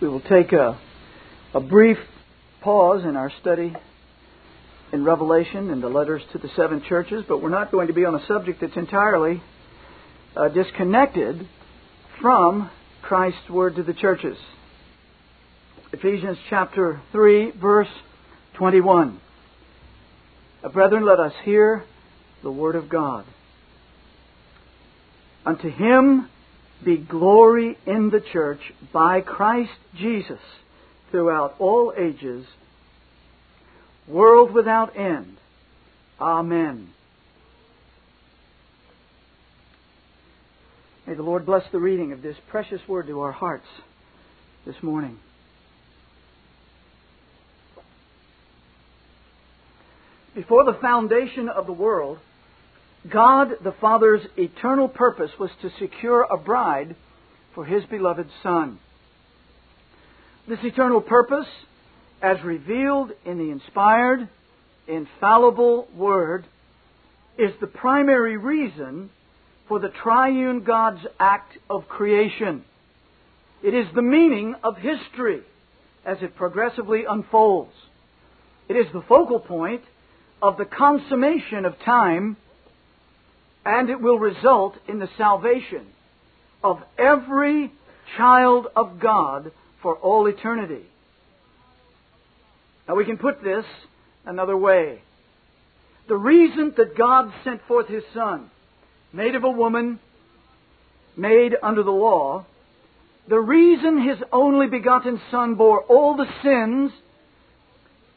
We will take a, a brief pause in our study in Revelation and the letters to the seven churches, but we're not going to be on a subject that's entirely uh, disconnected from Christ's word to the churches. Ephesians chapter 3, verse 21. Uh, brethren, let us hear the word of God. Unto him be glory in the church by Christ Jesus throughout all ages, world without end. Amen. May the Lord bless the reading of this precious word to our hearts this morning. Before the foundation of the world, God the Father's eternal purpose was to secure a bride for His beloved Son. This eternal purpose, as revealed in the inspired, infallible Word, is the primary reason for the triune God's act of creation. It is the meaning of history as it progressively unfolds. It is the focal point of the consummation of time and it will result in the salvation of every child of God for all eternity. Now we can put this another way. The reason that God sent forth His Son, made of a woman, made under the law, the reason His only begotten Son bore all the sins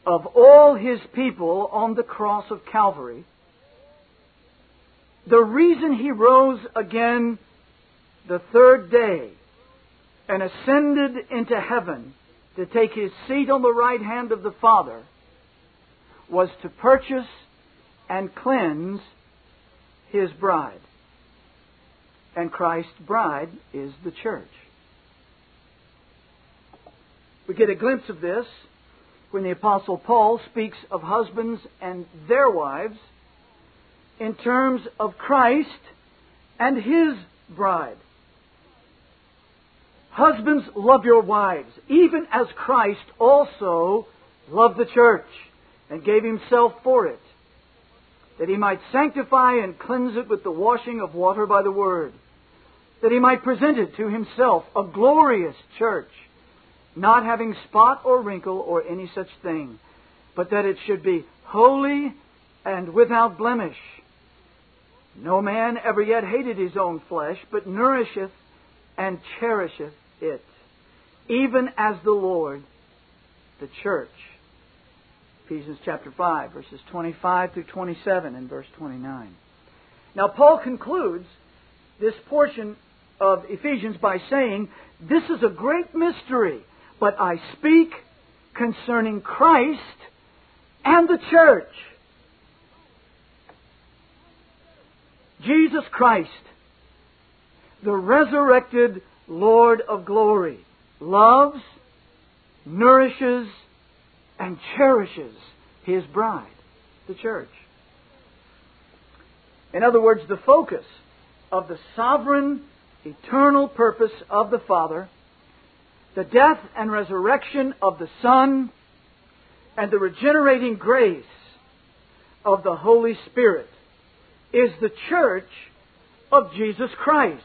of all His people on the cross of Calvary the reason he rose again the third day and ascended into heaven to take his seat on the right hand of the Father was to purchase and cleanse his bride. And Christ's bride is the church. We get a glimpse of this when the Apostle Paul speaks of husbands and their wives in terms of Christ and His bride. Husbands, love your wives, even as Christ also loved the church and gave Himself for it, that He might sanctify and cleanse it with the washing of water by the Word, that He might present it to Himself a glorious church, not having spot or wrinkle or any such thing, but that it should be holy and without blemish. No man ever yet hated his own flesh, but nourisheth and cherisheth it, even as the Lord the church. Ephesians chapter 5, verses 25 through 27 and verse 29. Now, Paul concludes this portion of Ephesians by saying, This is a great mystery, but I speak concerning Christ and the church. Jesus Christ, the resurrected Lord of glory, loves, nourishes, and cherishes his bride, the church. In other words, the focus of the sovereign, eternal purpose of the Father, the death and resurrection of the Son, and the regenerating grace of the Holy Spirit is the church of Jesus Christ.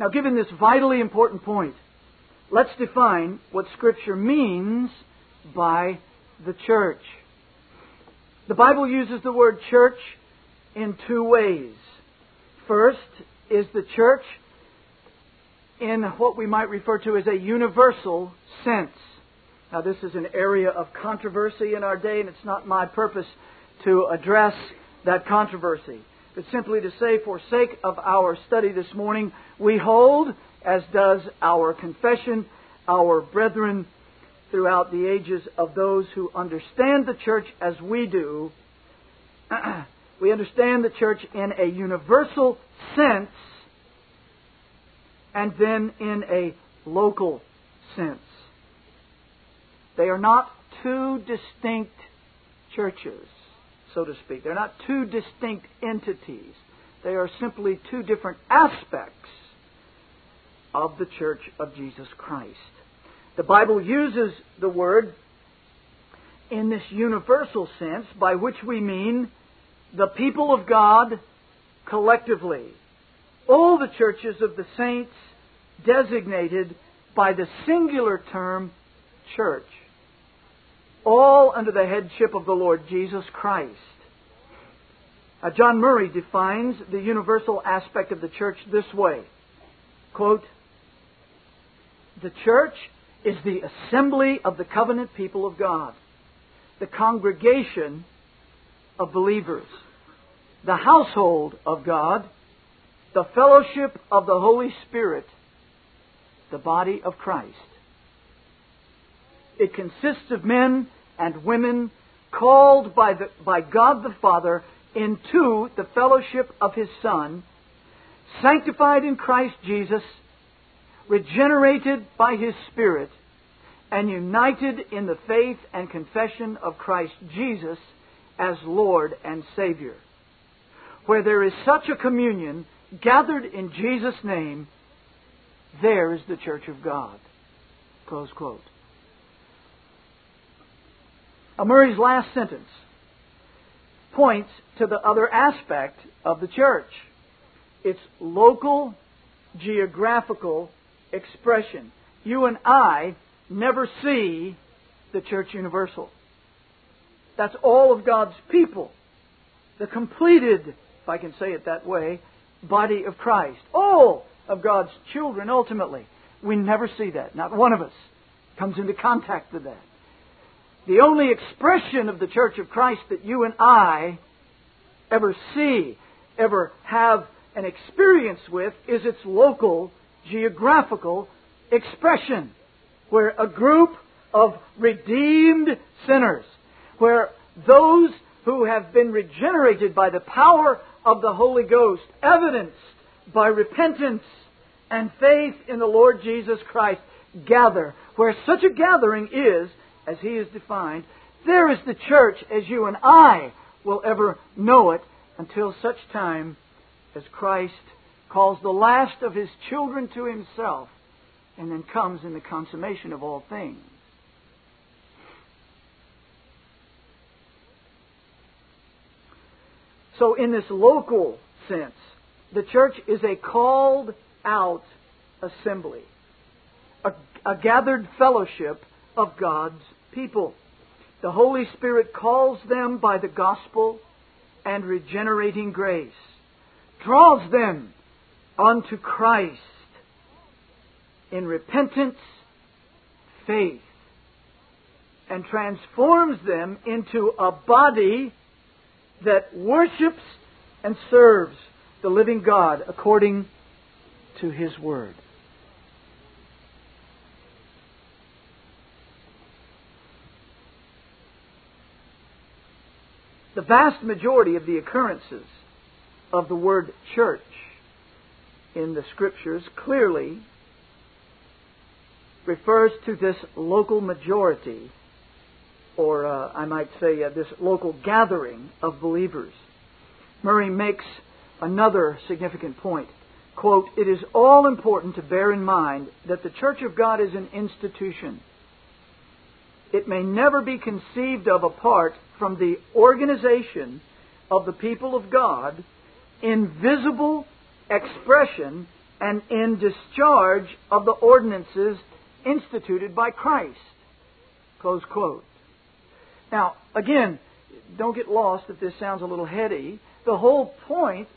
Now, given this vitally important point, let's define what Scripture means by the church. The Bible uses the word church in two ways. First is the church in what we might refer to as a universal sense. Now, this is an area of controversy in our day, and it's not my purpose to address that controversy. But simply to say, for sake of our study this morning, we hold, as does our confession, our brethren throughout the ages of those who understand the church as we do, we understand the church in a universal sense and then in a local sense. They are not two distinct churches, so to speak. They're not two distinct entities. They are simply two different aspects of the church of Jesus Christ. The Bible uses the word in this universal sense by which we mean the people of God collectively. All the churches of the saints designated by the singular term church. All under the headship of the Lord Jesus Christ. John Murray defines the universal aspect of the church this way. Quote, the church is the assembly of the covenant people of God, the congregation of believers, the household of God, the fellowship of the Holy Spirit, the body of Christ. It consists of men and women called by, the, by God the Father into the fellowship of His Son, sanctified in Christ Jesus, regenerated by His Spirit, and united in the faith and confession of Christ Jesus as Lord and Savior. Where there is such a communion gathered in Jesus' name, there is the church of God. Close quote. Uh, Murray's last sentence points to the other aspect of the church its local, geographical expression. You and I never see the church universal. That's all of God's people. The completed, if I can say it that way, body of Christ. All of God's children ultimately. We never see that. Not one of us comes into contact with that. The only expression of the Church of Christ that you and I ever see, ever have an experience with, is its local, geographical expression, where a group of redeemed sinners, where those who have been regenerated by the power of the Holy Ghost, evidenced by repentance and faith in the Lord Jesus Christ, gather. Where such a gathering is, as He is defined, there is the church as you and I will ever know it until such time as Christ calls the last of His children to Himself and then comes in the consummation of all things. So, in this local sense, the church is a called out assembly, a, a gathered fellowship of God's people. The Holy Spirit calls them by the gospel and regenerating grace, draws them unto Christ in repentance, faith, and transforms them into a body that worships and serves the living God according to His Word. The vast majority of the occurrences of the word church in the Scriptures clearly refers to this local majority, or uh, I might say uh, this local gathering of believers. Murray makes another significant point. Quote, It is all important to bear in mind that the Church of God is an institution. It may never be conceived of apart from the organization of the people of God in visible expression and in discharge of the ordinances instituted by Christ. Close quote. Now, again, don't get lost if this sounds a little heady. The whole point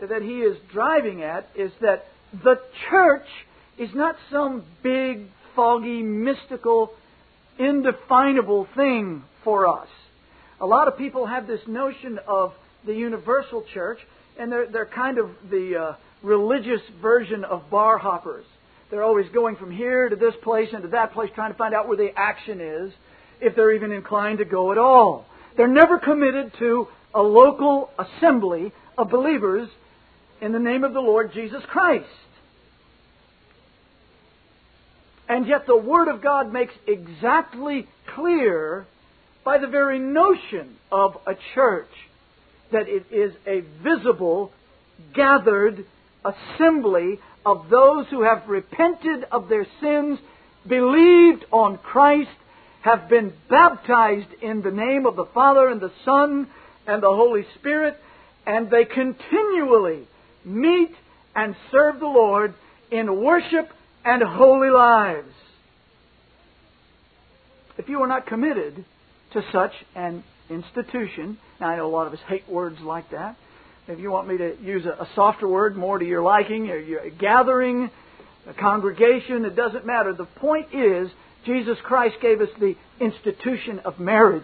that he is driving at is that the church is not some big, foggy, mystical, indefinable thing for us. A lot of people have this notion of the universal church, and they're, they're kind of the uh, religious version of bar hoppers. They're always going from here to this place and to that place, trying to find out where the action is, if they're even inclined to go at all. They're never committed to a local assembly of believers in the name of the Lord Jesus Christ. And yet the Word of God makes exactly clear by the very notion of a church that it is a visible, gathered assembly of those who have repented of their sins, believed on Christ, have been baptized in the name of the Father and the Son and the Holy Spirit, and they continually meet and serve the Lord in worship and holy lives. If you are not committed to such an institution, now I know a lot of us hate words like that. If you want me to use a, a softer word more to your liking, or your gathering, a congregation, it doesn't matter. The point is, Jesus Christ gave us the institution of marriage,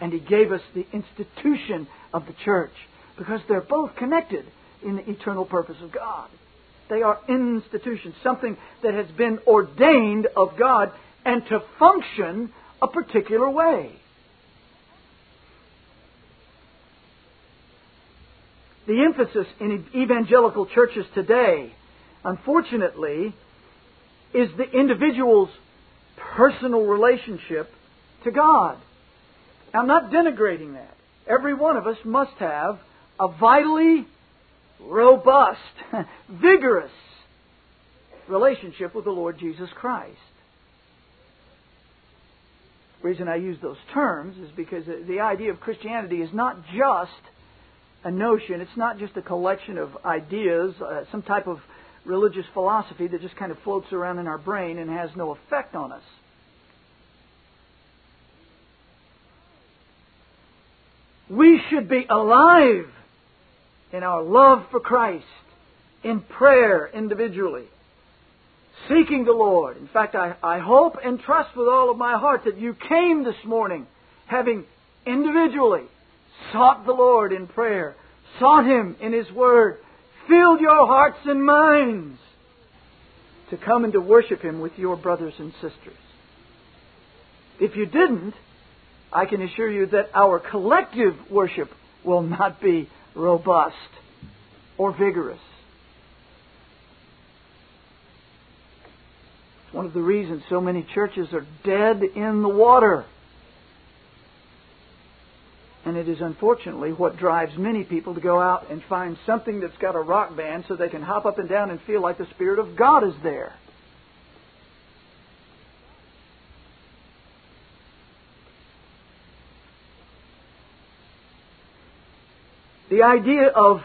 and He gave us the institution of the church, because they're both connected in the eternal purpose of God. They are institutions, something that has been ordained of God and to function a particular way. The emphasis in evangelical churches today, unfortunately, is the individual's personal relationship to God. I'm not denigrating that. Every one of us must have a vitally robust, vigorous relationship with the Lord Jesus Christ. The reason I use those terms is because the idea of Christianity is not just a notion, it's not just a collection of ideas, uh, some type of religious philosophy that just kind of floats around in our brain and has no effect on us. We should be alive in our love for Christ, in prayer individually, seeking the Lord. In fact, I, I hope and trust with all of my heart that you came this morning having individually sought the Lord in prayer, sought Him in His Word, filled your hearts and minds to come and to worship Him with your brothers and sisters. If you didn't, I can assure you that our collective worship will not be robust or vigorous. It's one of the reasons so many churches are dead in the water. And it is unfortunately what drives many people to go out and find something that's got a rock band so they can hop up and down and feel like the Spirit of God is there. The idea of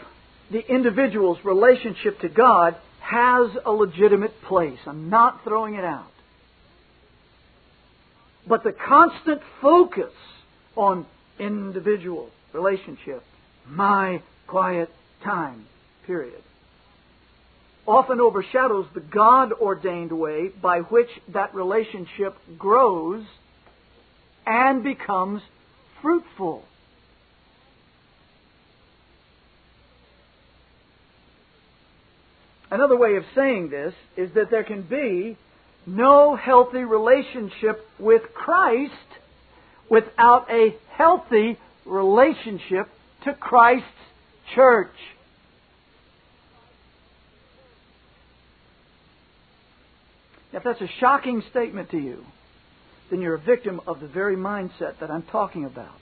the individual's relationship to God has a legitimate place. I'm not throwing it out. But the constant focus on individual relationship, my quiet time, period, often overshadows the God ordained way by which that relationship grows and becomes fruitful. Another way of saying this is that there can be no healthy relationship with Christ without a healthy relationship to Christ's church. If that's a shocking statement to you, then you're a victim of the very mindset that I'm talking about.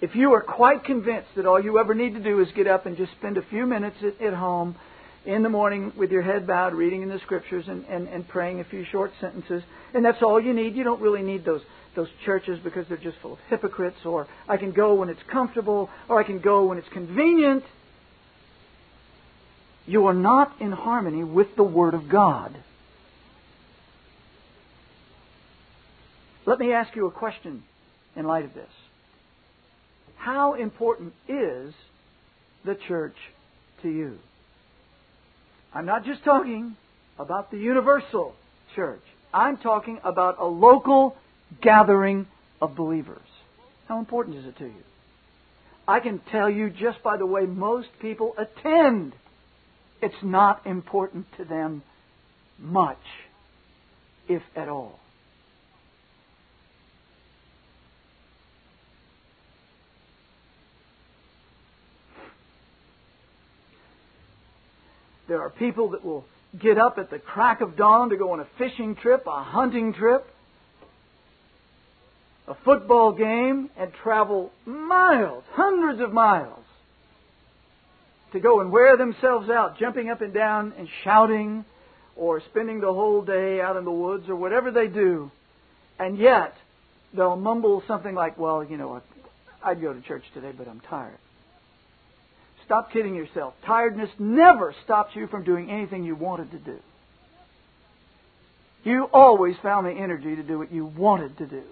If you are quite convinced that all you ever need to do is get up and just spend a few minutes at, at home in the morning with your head bowed, reading in the scriptures and, and, and praying a few short sentences. And that's all you need. You don't really need those, those churches because they're just full of hypocrites, or I can go when it's comfortable, or I can go when it's convenient. You are not in harmony with the Word of God. Let me ask you a question in light of this. How important is the church to you? I'm not just talking about the universal church. I'm talking about a local gathering of believers. How important is it to you? I can tell you just by the way most people attend, it's not important to them much, if at all. There are people that will get up at the crack of dawn to go on a fishing trip, a hunting trip, a football game, and travel miles, hundreds of miles, to go and wear themselves out, jumping up and down and shouting, or spending the whole day out in the woods, or whatever they do. And yet, they'll mumble something like, Well, you know, I'd go to church today, but I'm tired. Stop kidding yourself. Tiredness never stops you from doing anything you wanted to do. You always found the energy to do what you wanted to do.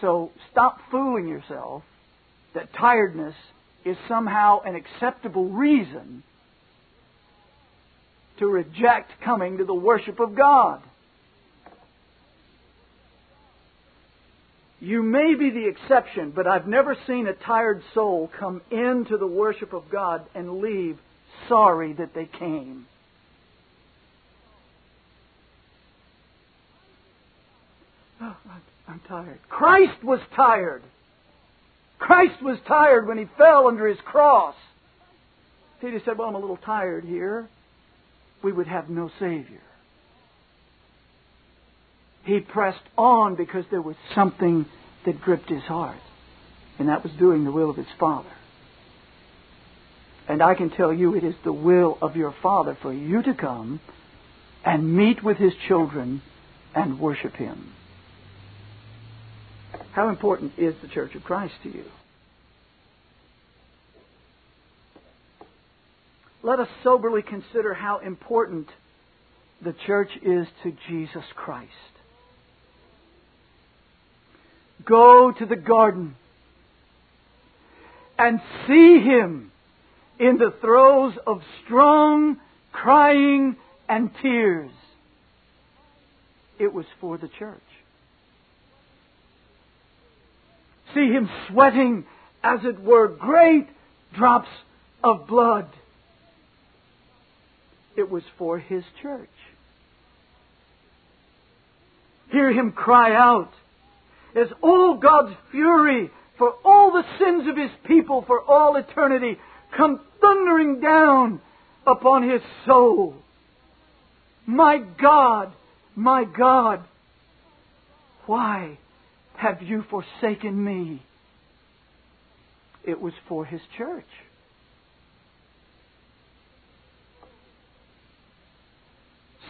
So stop fooling yourself that tiredness is somehow an acceptable reason to reject coming to the worship of God. You may be the exception, but I've never seen a tired soul come into the worship of God and leave sorry that they came. Oh, I'm tired. Christ was tired. Christ was tired when he fell under his cross. Peter said, Well, I'm a little tired here. We would have no Savior. He pressed on because there was something that gripped his heart, and that was doing the will of his Father. And I can tell you it is the will of your Father for you to come and meet with his children and worship him. How important is the Church of Christ to you? Let us soberly consider how important the church is to Jesus Christ. Go to the garden and see him in the throes of strong crying and tears. It was for the church. See him sweating, as it were, great drops of blood. It was for his church. Hear him cry out as all God's fury for all the sins of his people for all eternity come thundering down upon his soul. My God, my God, why have you forsaken me? It was for his church.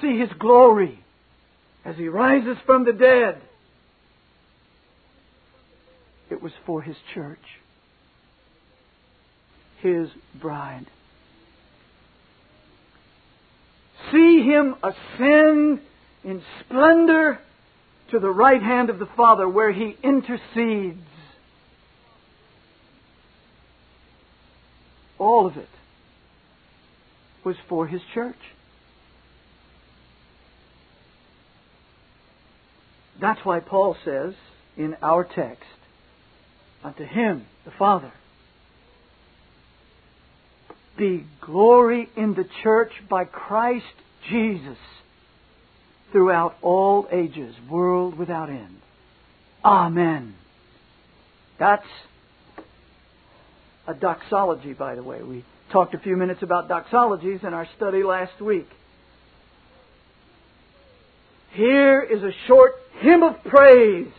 See his glory as he rises from the dead. It was for his church, his bride. See him ascend in splendor to the right hand of the Father where he intercedes. All of it was for his church. That's why Paul says in our text, unto him, the Father, be glory in the church by Christ Jesus throughout all ages, world without end. Amen. That's a doxology, by the way. We talked a few minutes about doxologies in our study last week. Here is a short hymn of praise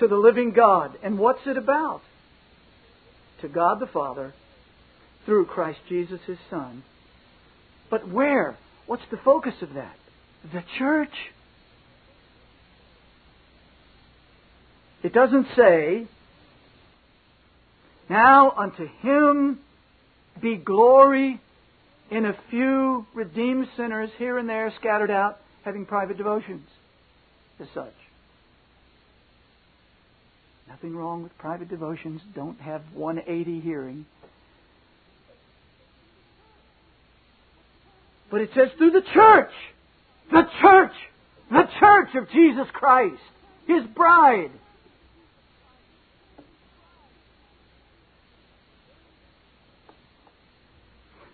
to the living God. And what's it about? To God the Father through Christ Jesus, His Son. But where? What's the focus of that? The church. It doesn't say, Now unto Him be glory in a few redeemed sinners here and there scattered out having private devotions as such. Nothing wrong with private devotions. Don't have 180 hearing. But it says through the church. The church. The church of Jesus Christ. His bride.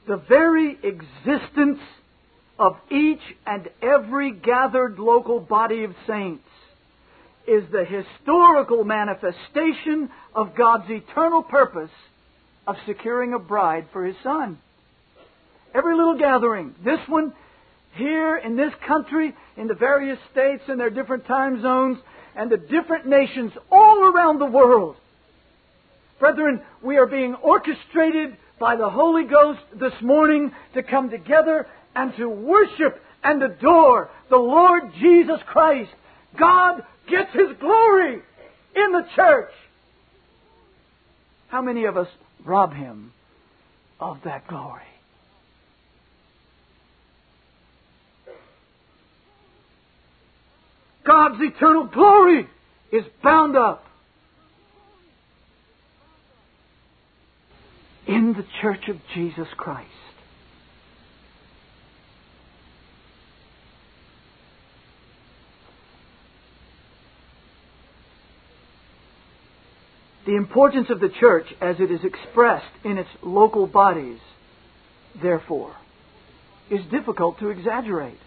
The very existence of each and every gathered local body of saints is the historical manifestation of God's eternal purpose of securing a bride for His Son. Every little gathering, this one here in this country, in the various states and their different time zones, and the different nations all around the world. Brethren, we are being orchestrated by the Holy Ghost this morning to come together and to worship and adore the Lord Jesus Christ. God gets His glory in the church. How many of us rob Him of that glory? God's eternal glory is bound up in the church of Jesus Christ. The importance of the church as it is expressed in its local bodies, therefore, is difficult to exaggerate.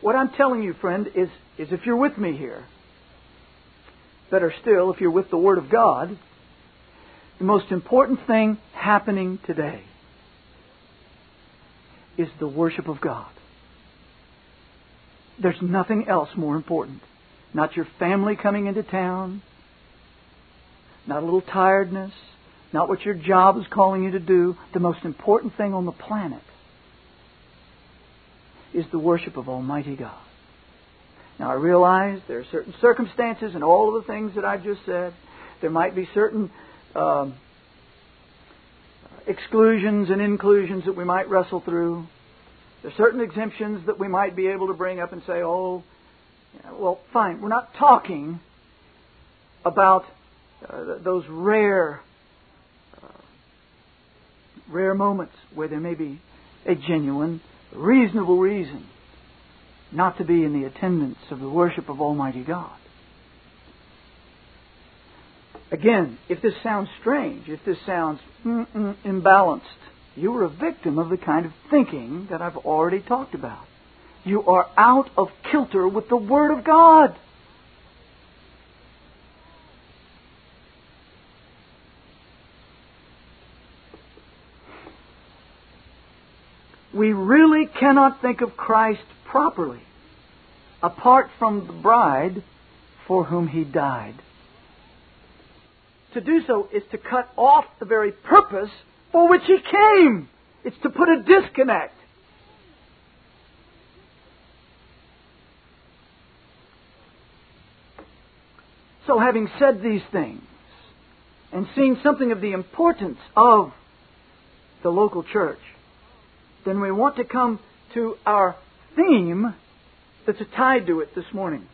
What I'm telling you, friend, is, is if you're with me here, better still, if you're with the Word of God, the most important thing happening today is the worship of God. There's nothing else more important. Not your family coming into town, not a little tiredness, not what your job is calling you to do. The most important thing on the planet is the worship of Almighty God. Now, I realize there are certain circumstances and all of the things that I've just said. There might be certain um, exclusions and inclusions that we might wrestle through. There are certain exemptions that we might be able to bring up and say, oh, well, fine. We're not talking about uh, those rare, uh, rare moments where there may be a genuine, reasonable reason not to be in the attendance of the worship of Almighty God. Again, if this sounds strange, if this sounds imbalanced, you are a victim of the kind of thinking that I've already talked about. You are out of kilter with the Word of God. We really cannot think of Christ properly apart from the bride for whom he died. To do so is to cut off the very purpose for which he came. It's to put a disconnect. So, having said these things, and seeing something of the importance of the local church, then we want to come to our theme that's tied to it this morning.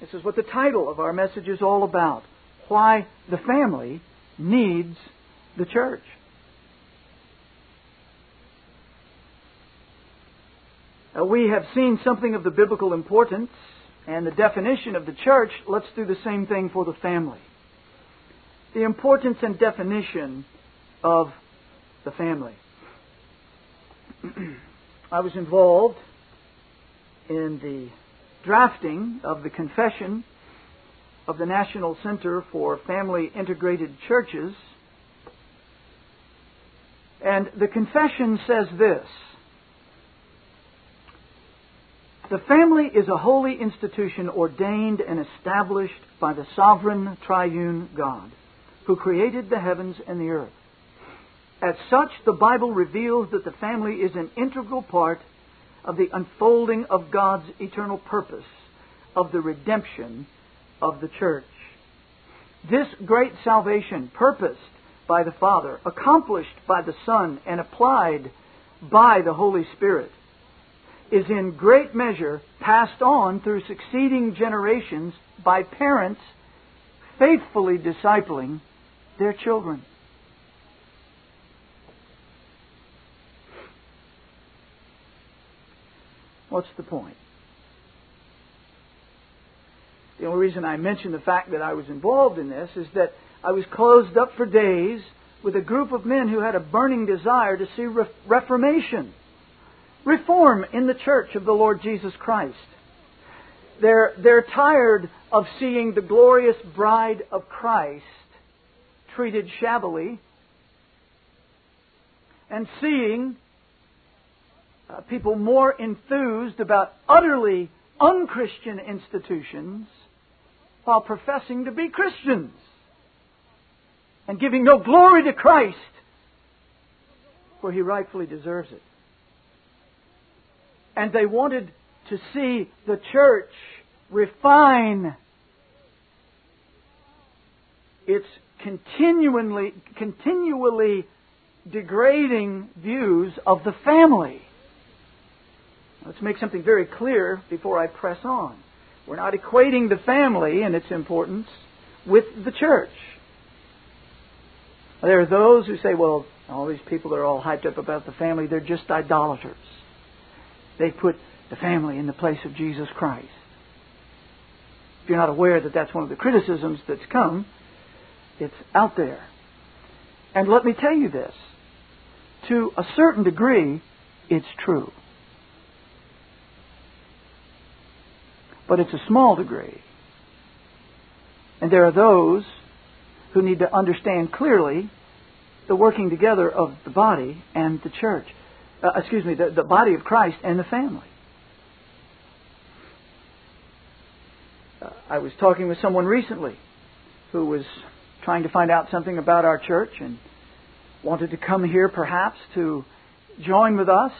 This is what the title of our message is all about why the family needs the church. We have seen something of the biblical importance and the definition of the church. Let's do the same thing for the family. The importance and definition of the family. I was involved in the drafting of the confession of the National Center for Family Integrated Churches. And the confession says this The family is a holy institution ordained and established by the sovereign triune God who created the heavens and the earth. As such, the Bible reveals that the family is an integral part of the unfolding of God's eternal purpose of the redemption of the church. This great salvation, purposed by the Father, accomplished by the Son, and applied by the Holy Spirit, is in great measure passed on through succeeding generations by parents faithfully discipling their children. What's the point? The only reason I mention the fact that I was involved in this is that I was closed up for days with a group of men who had a burning desire to see re- reformation, reform in the church of the Lord Jesus Christ. They're, they're tired of seeing the glorious bride of Christ treated shabbily and seeing uh, people more enthused about utterly unchristian institutions while professing to be Christians. and giving no glory to Christ where he rightfully deserves it. And they wanted to see the church refine its continually, continually degrading views of the family. Let's make something very clear before I press on. We're not equating the family and its importance with the church. There are those who say, well, all these people that are all hyped up about the family, they're just idolaters. They put the family in the place of Jesus Christ. If you're not aware that that's one of the criticisms that's come, it's out there. And let me tell you this to a certain degree, it's true. But it's a small degree. And there are those who need to understand clearly the working together of the body and the church. Uh, excuse me, the, the body of Christ and the family. Uh, I was talking with someone recently who was trying to find out something about our church and wanted to come here perhaps to join with us.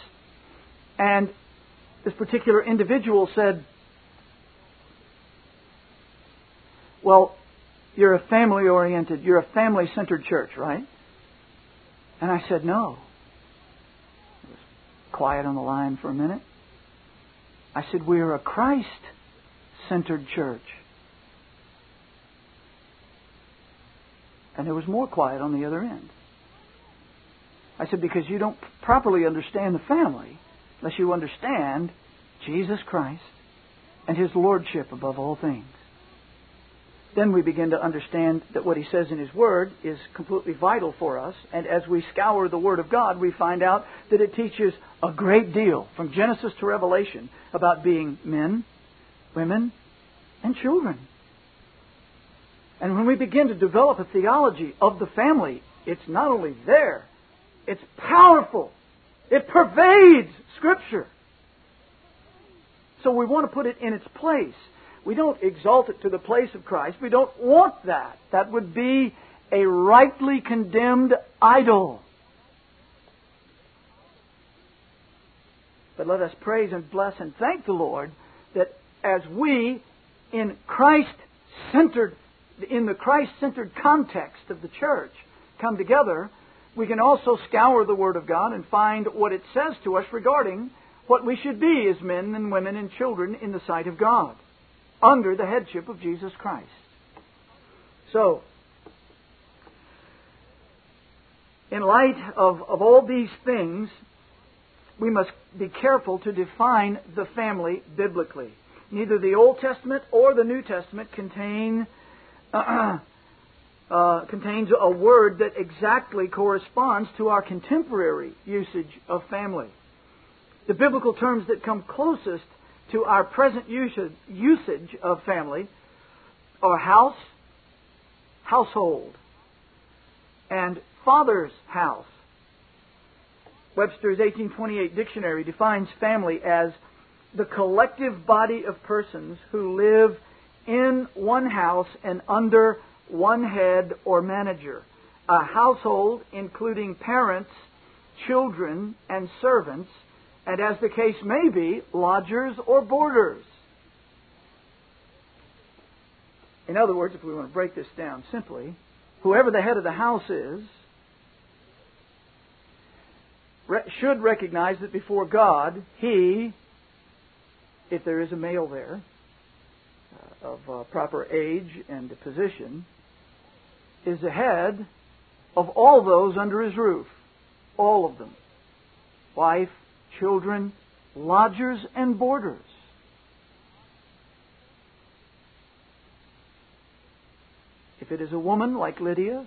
And this particular individual said, Well, you're a family oriented, you're a family centered church, right? And I said, No. It was quiet on the line for a minute. I said, We're a Christ centered church. And there was more quiet on the other end. I said, Because you don't properly understand the family unless you understand Jesus Christ and His Lordship above all things then we begin to understand that what he says in his word is completely vital for us. And as we scour the word of God, we find out that it teaches a great deal from Genesis to Revelation about being men, women, and children. And when we begin to develop a theology of the family, it's not only there, it's powerful. It pervades Scripture. So we want to put it in its place. We don't exalt it to the place of Christ. We don't want that. That would be a rightly condemned idol. But let us praise and bless and thank the Lord that as we, in Christ centered, in the Christ centered context of the church, come together, we can also scour the Word of God and find what it says to us regarding what we should be as men and women and children in the sight of God under the headship of Jesus Christ. So, in light of, of all these things, we must be careful to define the family biblically. Neither the Old Testament or the New Testament contain uh, uh, contains a word that exactly corresponds to our contemporary usage of family. The biblical terms that come closest to our present usage of family or house, household, and father's house. Webster's 1828 dictionary defines family as the collective body of persons who live in one house and under one head or manager. A household including parents, children, and servants and as the case may be, lodgers or boarders. In other words, if we want to break this down simply, whoever the head of the house is should recognize that before God, he, if there is a male there, uh, of uh, proper age and position, is the head of all those under his roof. All of them. Wife, children, lodgers, and boarders. If it is a woman like Lydia,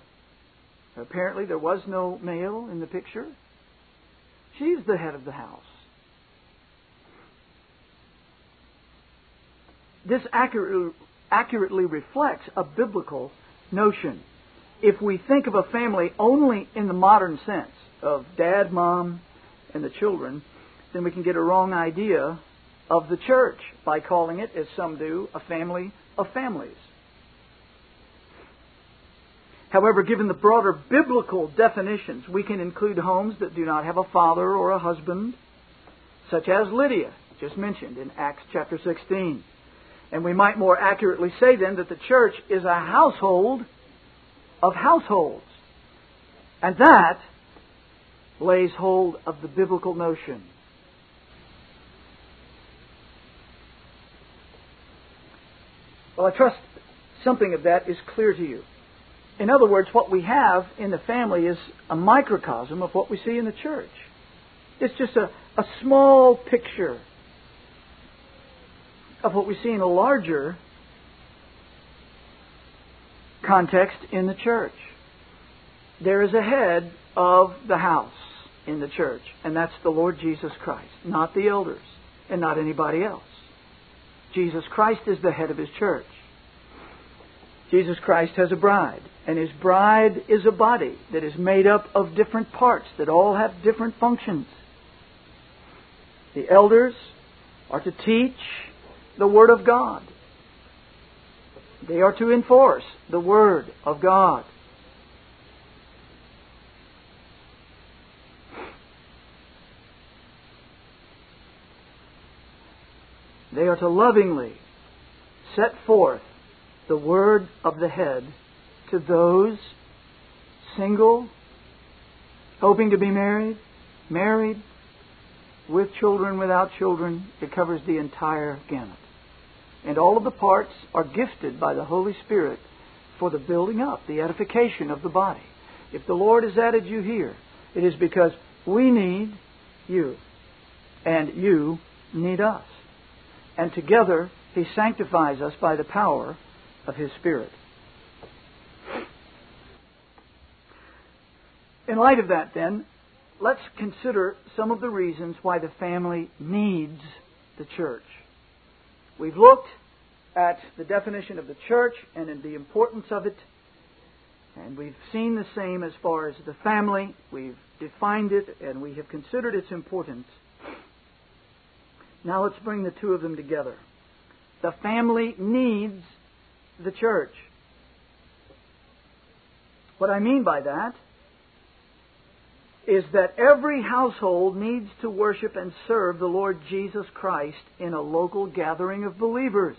apparently there was no male in the picture, she's the head of the house. This accurately, reflects a biblical notion. If we think of a family only in the modern sense of dad, mom, and the children, then we can get a wrong idea of the church by calling it, as some do, a family of families. However, given the broader biblical definitions, we can include homes that do not have a father or a husband, such as Lydia, just mentioned in Acts chapter 16. And we might more accurately say then that the church is a household of households. And that lays hold of the biblical notion. Well, I trust something of that is clear to you. In other words, what we have in the family is a microcosm of what we see in the church. It's just a, a small picture of what we see in a larger context in the church. There is a head of the house in the church, and that's the Lord Jesus Christ, not the elders, and not anybody else. Jesus Christ is the head of his church. Jesus Christ has a bride, and his bride is a body that is made up of different parts that all have different functions. The elders are to teach the Word of God. They are to enforce the Word of God. They are to lovingly set forth the word of the head to those single, hoping to be married, married, with children, without children. It covers the entire gamut. And all of the parts are gifted by the Holy Spirit for the building up, the edification of the body. If the Lord has added you here, it is because we need you, and you need us. And together, He sanctifies us by the power of His Spirit. In light of that, then, let's consider some of the reasons why the family needs the church. We've looked at the definition of the church and in the importance of it, and we've seen the same as far as the family. We've defined it and we have considered its importance. Now let's bring the two of them together. The family needs the church. What I mean by that is that every household needs to worship and serve the Lord Jesus Christ in a local gathering of believers,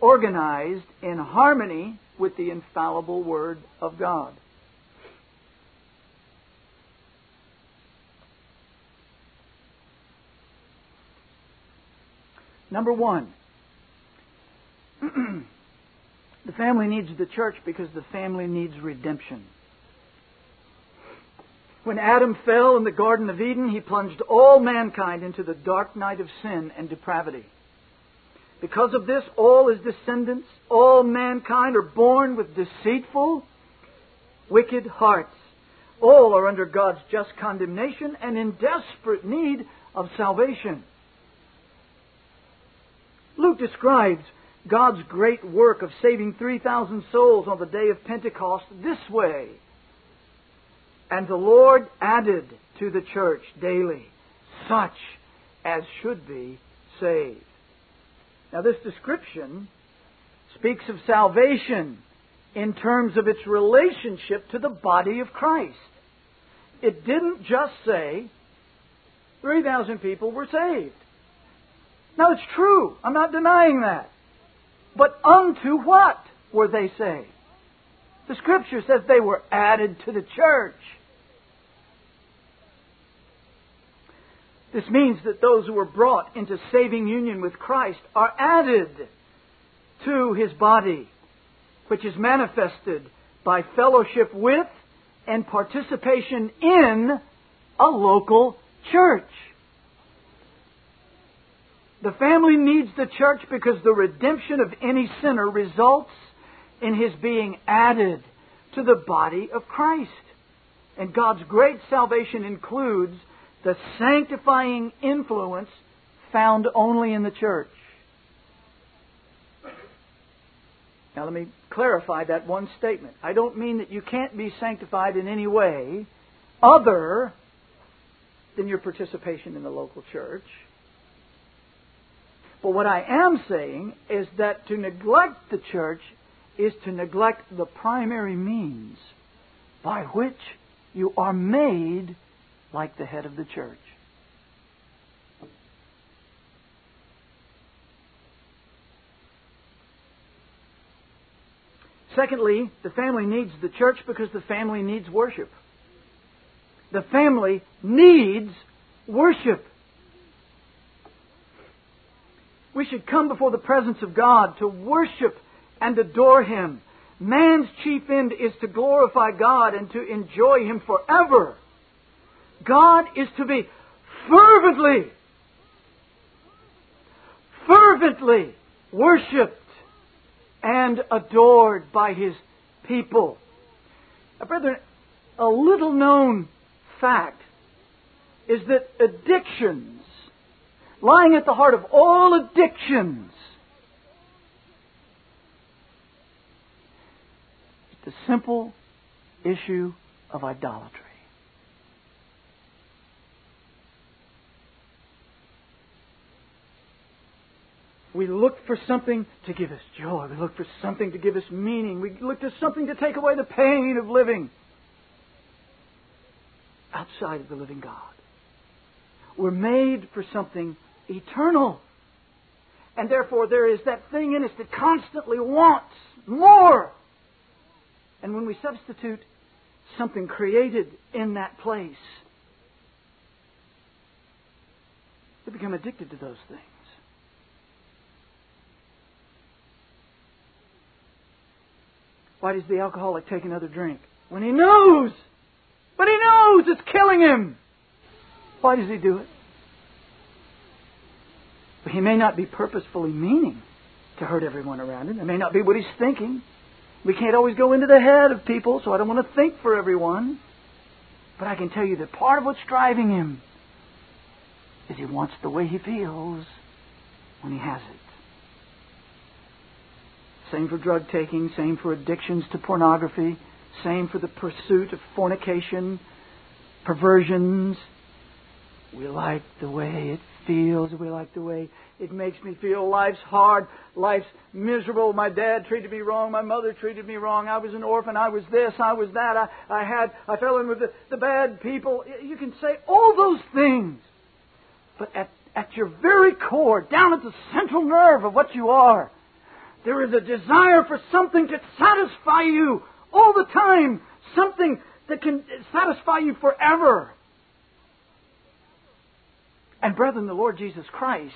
organized in harmony with the infallible Word of God. Number one, the family needs the church because the family needs redemption. When Adam fell in the Garden of Eden, he plunged all mankind into the dark night of sin and depravity. Because of this, all his descendants, all mankind are born with deceitful, wicked hearts. All are under God's just condemnation and in desperate need of salvation. Luke describes God's great work of saving 3,000 souls on the day of Pentecost this way. And the Lord added to the church daily such as should be saved. Now, this description speaks of salvation in terms of its relationship to the body of Christ. It didn't just say 3,000 people were saved. Now, it's true. I'm not denying that. But unto what were they saved? The Scripture says they were added to the church. This means that those who were brought into saving union with Christ are added to his body, which is manifested by fellowship with and participation in a local church. The family needs the church because the redemption of any sinner results in his being added to the body of Christ. And God's great salvation includes the sanctifying influence found only in the church. Now, let me clarify that one statement. I don't mean that you can't be sanctified in any way other than your participation in the local church. But what I am saying is that to neglect the church is to neglect the primary means by which you are made like the head of the church. Secondly, the family needs the church because the family needs worship. The family needs worship. We should come before the presence of God to worship and adore Him. Man's chief end is to glorify God and to enjoy Him forever. God is to be fervently, fervently worshipped and adored by His people. Now, brethren, a little known fact is that addictions, lying at the heart of all addictions, the simple issue of idolatry. We look for something to give us joy. We look for something to give us meaning. We look for something to take away the pain of living outside of the living God. We're made for something eternal. And therefore, there is that thing in us that constantly wants more. And when we substitute something created in that place, we become addicted to those things. Why does the alcoholic take another drink? When he knows, but he knows it's killing him. Why does he do it? But he may not be purposefully meaning to hurt everyone around him. It may not be what he's thinking. We can't always go into the head of people, so I don't want to think for everyone. But I can tell you that part of what's driving him is he wants the way he feels when he has it. Same for drug taking, same for addictions to pornography, same for the pursuit of fornication, perversions. We like the way it feels. We like the way it makes me feel. Life's hard. Life's miserable. My dad treated me wrong. My mother treated me wrong. I was an orphan. I was this. I was that. I, I had, I fell in with the, the bad people. You can say all those things. But at, at your very core, down at the central nerve of what you are, there is a desire for something to satisfy you all the time. Something that can satisfy you forever. And brethren, the Lord Jesus Christ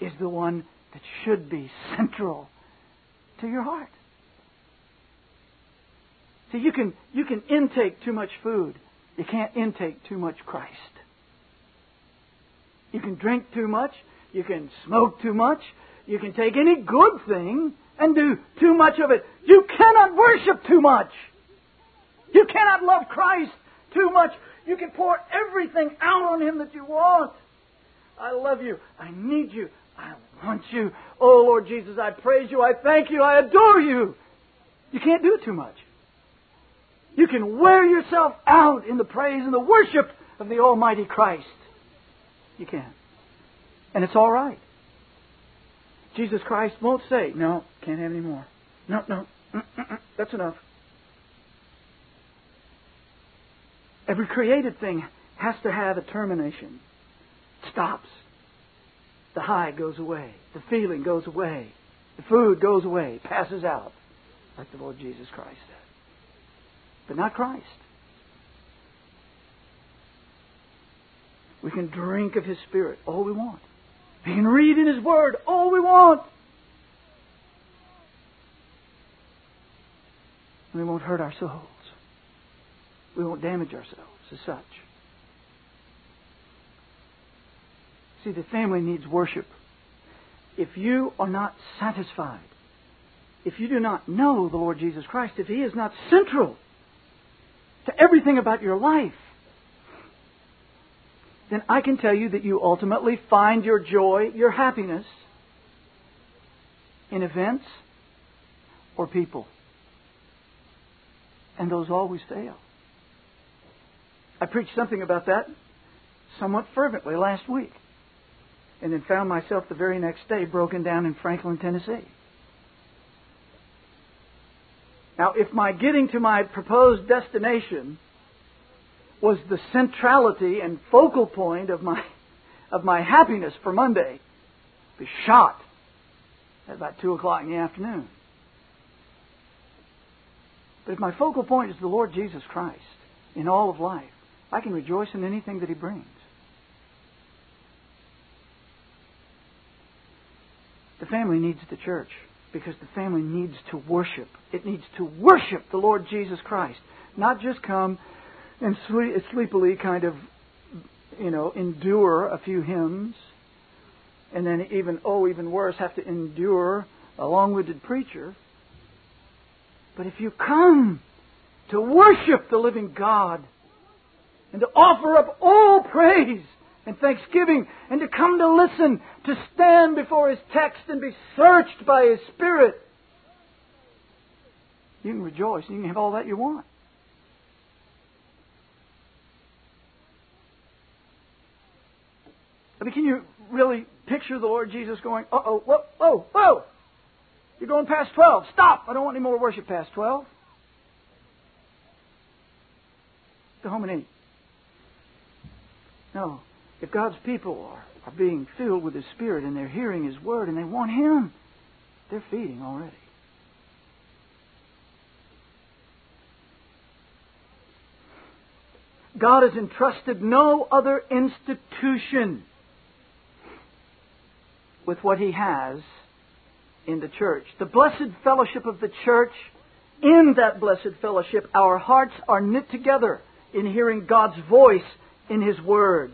is the one that should be central to your heart. See, you can, you can intake too much food. You can't intake too much Christ. You can drink too much. You can smoke too much. You can take any good thing and do too much of it. You cannot worship too much. You cannot love Christ too much. You can pour everything out on Him that you want. I love you. I need you. I want you. Oh, Lord Jesus, I praise you. I thank you. I adore you. You can't do too much. You can wear yourself out in the praise and the worship of the Almighty Christ. You can. And it's all right. Jesus Christ won't say, no, can't have any more. No, no, that's enough. Every created thing has to have a termination. It stops. The high goes away. The feeling goes away. The food goes away, passes out, like the Lord Jesus Christ said. But not Christ. We can drink of His Spirit all we want. We can read in His Word all we want. And we won't hurt our souls. We won't damage ourselves as such. See, the family needs worship. If you are not satisfied, if you do not know the Lord Jesus Christ, if He is not central to everything about your life, then I can tell you that you ultimately find your joy, your happiness in events or people. And those always fail. Preached something about that somewhat fervently last week. And then found myself the very next day broken down in Franklin, Tennessee. Now, if my getting to my proposed destination was the centrality and focal point of my of my happiness for Monday, be shot at about two o'clock in the afternoon. But if my focal point is the Lord Jesus Christ in all of life, I can rejoice in anything that He brings. The family needs the church because the family needs to worship. It needs to worship the Lord Jesus Christ, not just come and sleepily kind of, you know, endure a few hymns, and then even, oh, even worse, have to endure a long-winded preacher. But if you come to worship the living God and to offer up all praise and thanksgiving and to come to listen, to stand before His text and be searched by His Spirit. You can rejoice. You can have all that you want. I mean, can you really picture the Lord Jesus going, uh oh, whoa, whoa, whoa! You're going past 12. Stop! I don't want any more worship past 12. Go home and eat. No. If God's people are, are being filled with His Spirit and they're hearing His Word and they want Him, they're feeding already. God has entrusted no other institution with what He has in the church. The blessed fellowship of the church, in that blessed fellowship, our hearts are knit together in hearing God's voice in His Word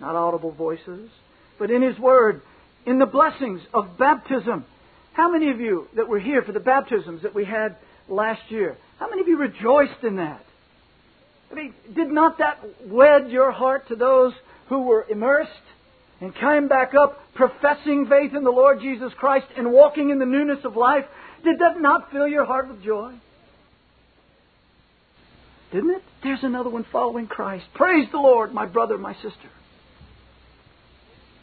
not audible voices, but in His Word, in the blessings of baptism. How many of you that were here for the baptisms that we had last year, how many of you rejoiced in that? I mean, did not that wed your heart to those who were immersed and came back up professing faith in the Lord Jesus Christ and walking in the newness of life? Did that not fill your heart with joy? Didn't it? There's another one following Christ. Praise the Lord, my brother, my sister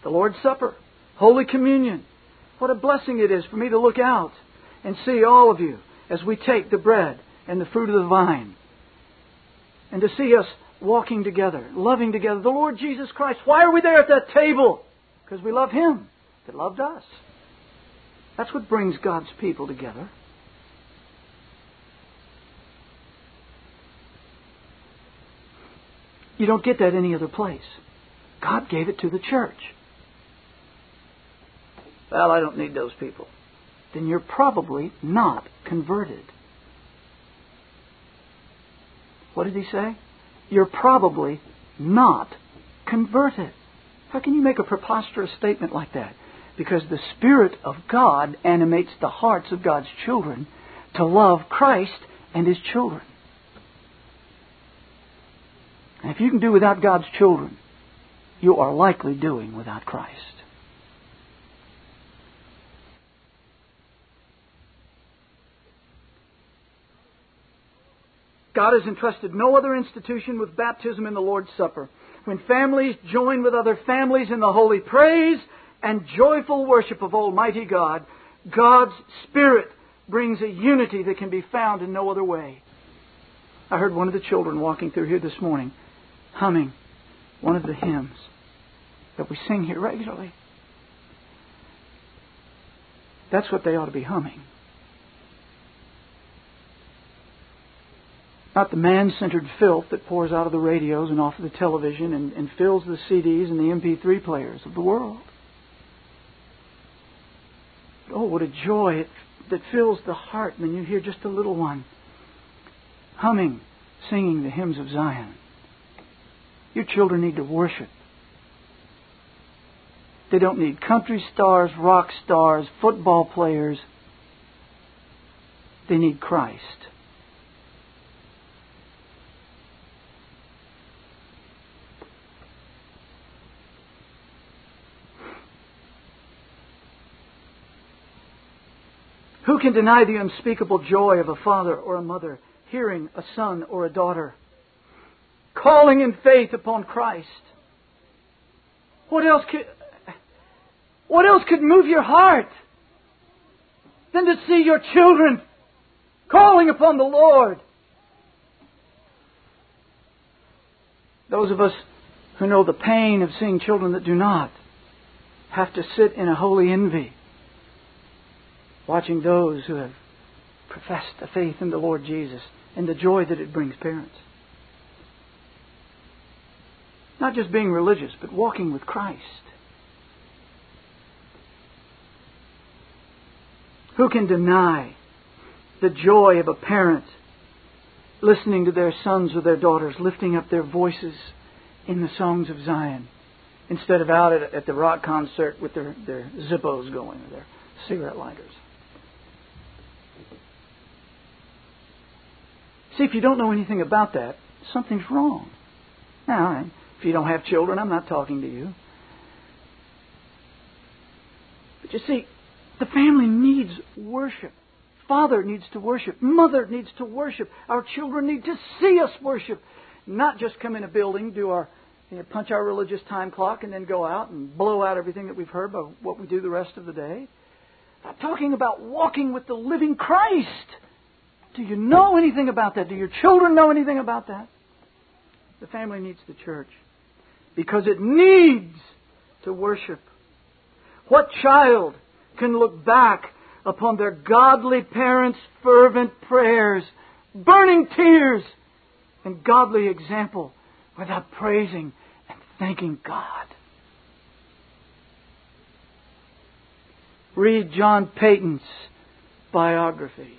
the Lord's Supper, Holy Communion. What a blessing it is for me to look out and see all of you as we take the bread and the fruit of the vine. And to see us walking together, loving together. The Lord Jesus Christ. Why are we there at that table? Because we love Him that loved us. That's what brings God's people together. You don't get that any other place. God gave it to the church. Well, I don't need those people. Then you're probably not converted. What did he say? You're probably not converted. How can you make a preposterous statement like that? Because the Spirit of God animates the hearts of God's children to love Christ and His children. And if you can do without God's children, you are likely doing without Christ. God has entrusted no other institution with baptism in the Lord's Supper. When families join with other families in the holy praise and joyful worship of Almighty God, God's Spirit brings a unity that can be found in no other way. I heard one of the children walking through here this morning humming one of the hymns that we sing here regularly. That's what they ought to be humming. Not the man centered filth that pours out of the radios and off of the television and, and fills the CDs and the MP3 players of the world. But oh, what a joy it, that fills the heart when you hear just a little one humming, singing the hymns of Zion. Your children need to worship. They don't need country stars, rock stars, football players. They need Christ. Who can deny the unspeakable joy of a father or a mother hearing a son or a daughter calling in faith upon Christ? What else could, what else could move your heart than to see your children calling upon the Lord. Those of us who know the pain of seeing children that do not have to sit in a holy envy, watching those who have professed a faith in the Lord Jesus and the joy that it brings parents. Not just being religious, but walking with Christ. Who can deny the joy of a parent listening to their sons or their daughters lifting up their voices in the songs of Zion instead of out at, at the rock concert with their, their Zippos going or their cigarette lighters? See, if you don't know anything about that, something's wrong. Now, if you don't have children, I'm not talking to you. But you see, the family needs worship. Father needs to worship. Mother needs to worship. Our children need to see us worship. Not just come in a building, do our you know, punch our religious time clock, and then go out and blow out everything that we've heard about what we do the rest of the day. I'm talking about walking with the living Christ. Do you know anything about that? Do your children know anything about that? The family needs the church because it needs to worship. What child can look back upon their godly parents' fervent prayers, burning tears, and godly example without praising and thanking God? Read John Paton's biography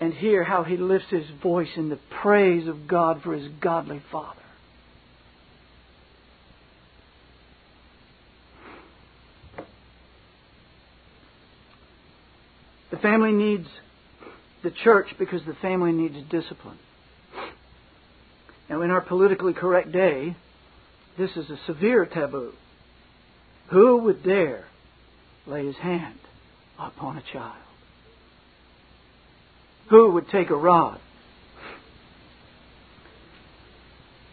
and hear how he lifts his voice in the praise of God for his godly father. The family needs the church because the family needs discipline. Now, in our politically correct day, this is a severe taboo. Who would dare lay his hand upon a child? Who would take a rod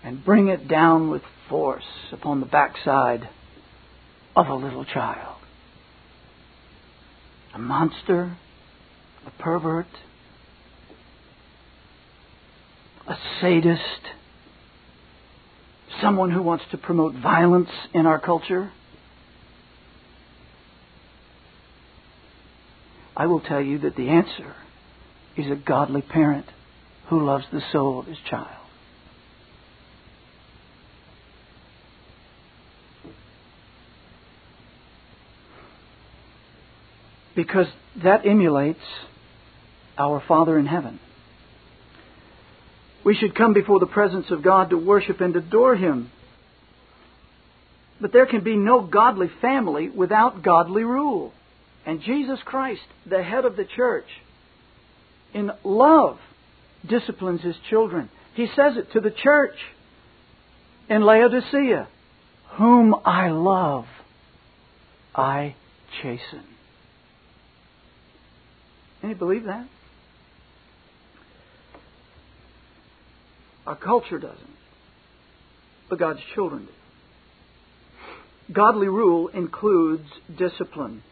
and bring it down with force upon the backside of a little child? A monster? A pervert? A sadist? Someone who wants to promote violence in our culture? I will tell you that the answer is a godly parent who loves the soul of his child. Because that emulates our Father in heaven. We should come before the presence of God to worship and adore Him. But there can be no godly family without godly rule. And Jesus Christ, the head of the church, in love disciplines his children. He says it to the church in Laodicea Whom I love, I chasten. Can you believe that? Our culture doesn't, but God's children do. Godly rule includes discipline.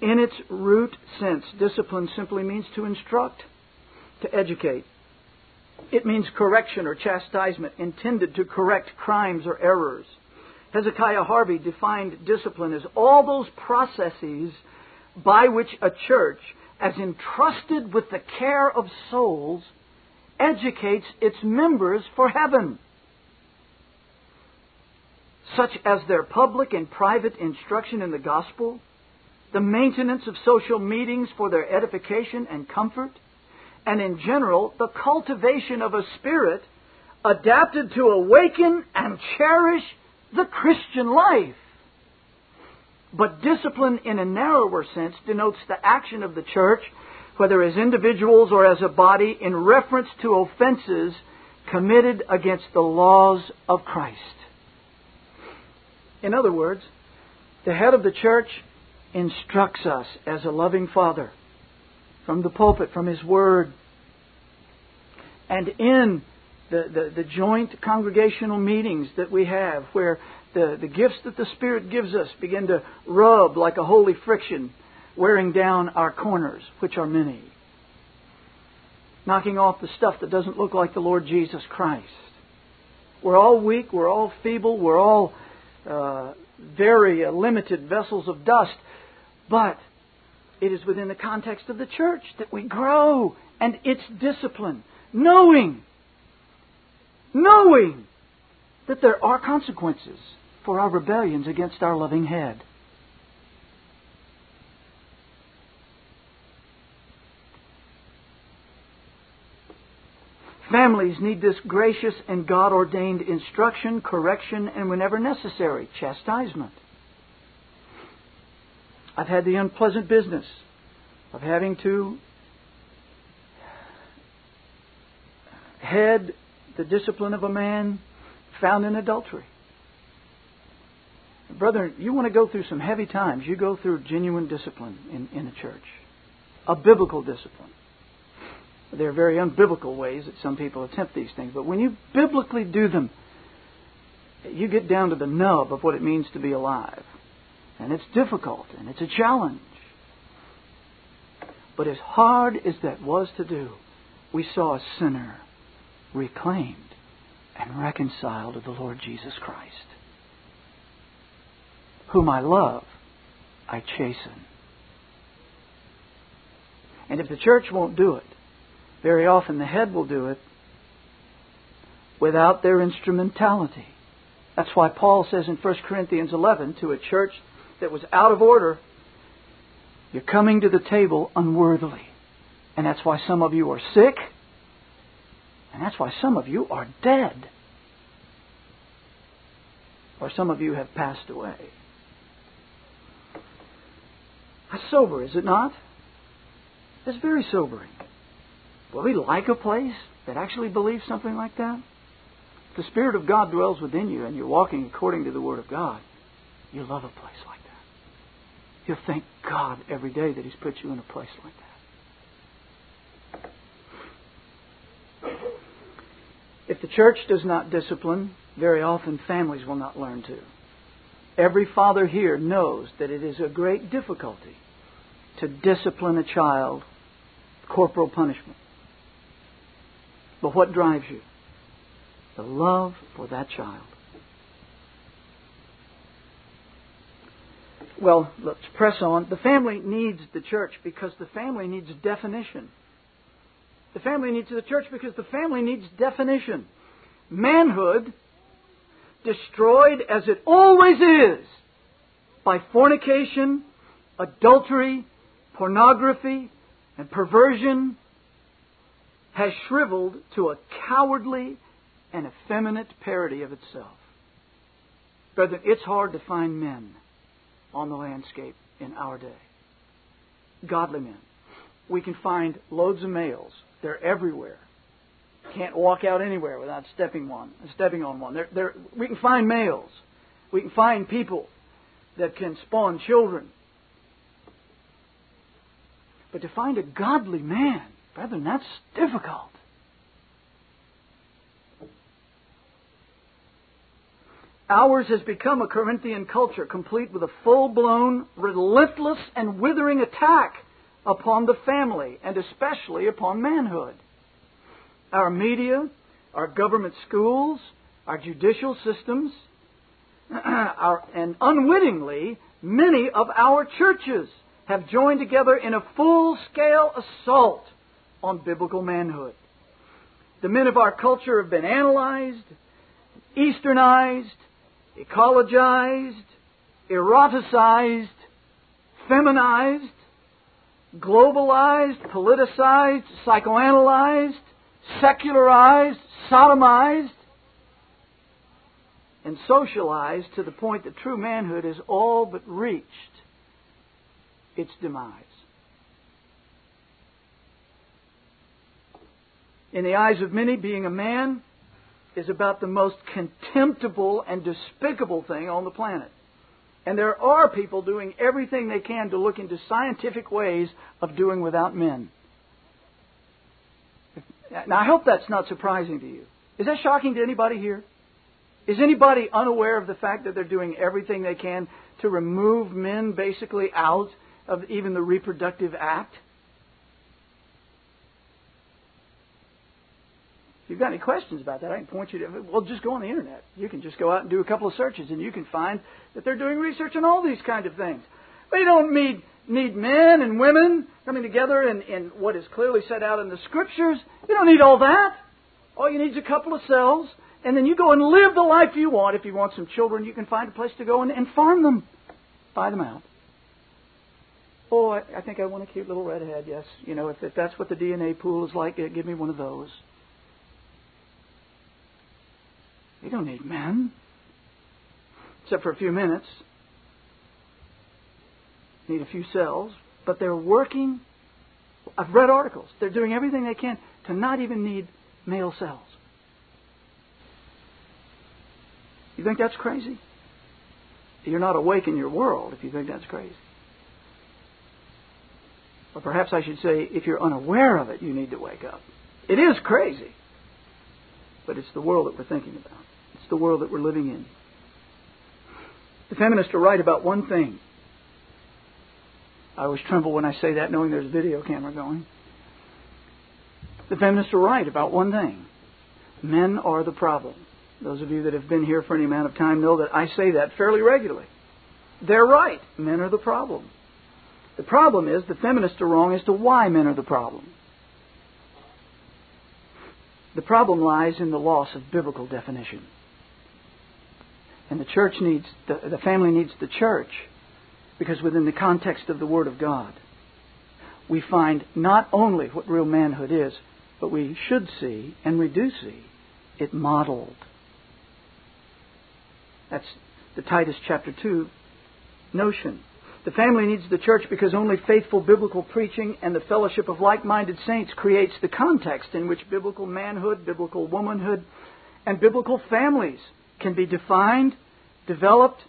In its root sense, discipline simply means to instruct to educate. It means correction or chastisement intended to correct crimes or errors. Hezekiah Harvey defined discipline as all those processes by which a church, as entrusted with the care of souls, educates its members for heaven, such as their public and private instruction in the gospel, the maintenance of social meetings for their edification and comfort, and in general, the cultivation of a spirit adapted to awaken and cherish the Christian life. But discipline in a narrower sense denotes the action of the church, whether as individuals or as a body, in reference to offenses committed against the laws of Christ. In other words, the head of the church instructs us as a loving father from the pulpit, from his word, and in the, the, the, joint congregational meetings that we have, where the, the gifts that the Spirit gives us begin to rub like a holy friction, wearing down our corners, which are many. knocking off the stuff that doesn't look like the Lord Jesus Christ. We're all weak, we're all feeble, we're all uh, very uh, limited vessels of dust, but it is within the context of the church that we grow and its discipline, knowing, knowing that there are consequences for our rebellions against our loving head. Families need this gracious and God ordained instruction, correction, and whenever necessary, chastisement. I've had the unpleasant business of having to head the discipline of a man found in adultery. Brother, you want to go through some heavy times, you go through genuine discipline in, in a church, a biblical discipline. There are very unbiblical ways that some people attempt these things, but when you biblically do them, you get down to the nub of what it means to be alive. And it's difficult and it's a challenge. But as hard as that was to do, we saw a sinner reclaimed and reconciled to the Lord Jesus Christ. Whom I love, I chasten. And if the church won't do it, very often the head will do it without their instrumentality. That's why Paul says in 1 Corinthians 11 to a church that was out of order, you're coming to the table unworthily. And that's why some of you are sick, and that's why some of you are dead. Or some of you have passed away. That's sober, is it not? It's very sobering. Will we like a place that actually believes something like that? If the Spirit of God dwells within you and you're walking according to the Word of God, you love a place like that. You'll thank God every day that He's put you in a place like that. If the church does not discipline, very often families will not learn to. Every father here knows that it is a great difficulty to discipline a child, corporal punishment. But what drives you? The love for that child. Well, let's press on. The family needs the church because the family needs definition. The family needs the church because the family needs definition. Manhood, destroyed as it always is by fornication, adultery, pornography, and perversion, has shriveled to a cowardly and effeminate parody of itself. Brethren, it's hard to find men on the landscape in our day. Godly men. We can find loads of males. They're everywhere. Can't walk out anywhere without stepping one, stepping on one. They're, they're, we can find males. We can find people that can spawn children. But to find a godly man Brethren, that's difficult. Ours has become a Corinthian culture complete with a full blown, relentless, and withering attack upon the family, and especially upon manhood. Our media, our government schools, our judicial systems, and unwittingly, many of our churches have joined together in a full scale assault on biblical manhood. The men of our culture have been analyzed, easternized, ecologized, eroticized, feminized, globalized, politicized, psychoanalyzed, secularized, sodomized, and socialized to the point that true manhood has all but reached its demise. In the eyes of many, being a man is about the most contemptible and despicable thing on the planet. And there are people doing everything they can to look into scientific ways of doing without men. Now, I hope that's not surprising to you. Is that shocking to anybody here? Is anybody unaware of the fact that they're doing everything they can to remove men basically out of even the reproductive act? You've got any questions about that, I can point you to, well, just go on the internet. You can just go out and do a couple of searches and you can find that they're doing research on all these kind of things. You don't need, need men and women coming together in, in what is clearly set out in the scriptures. You don't need all that. All you need is a couple of cells and then you go and live the life you want. If you want some children, you can find a place to go and, and farm them. Buy them out. Oh, I, I think I want a cute little redhead. Yes, you know, if, if that's what the DNA pool is like, give me one of those. You don't need men, except for a few minutes. Need a few cells, but they're working. I've read articles. They're doing everything they can to not even need male cells. You think that's crazy? You're not awake in your world if you think that's crazy. Or perhaps I should say, if you're unaware of it, you need to wake up. It is crazy. But it's the world that we're thinking about. It's the world that we're living in. The feminists are right about one thing. I always tremble when I say that, knowing there's a video camera going. The feminists are right about one thing men are the problem. Those of you that have been here for any amount of time know that I say that fairly regularly. They're right. Men are the problem. The problem is the feminists are wrong as to why men are the problem. The problem lies in the loss of biblical definition. And the church needs, the, the family needs the church because within the context of the Word of God, we find not only what real manhood is, but we should see, and we do see, it modeled. That's the Titus chapter 2 notion. The family needs the church because only faithful biblical preaching and the fellowship of like minded saints creates the context in which biblical manhood, biblical womanhood, and biblical families can be defined, developed,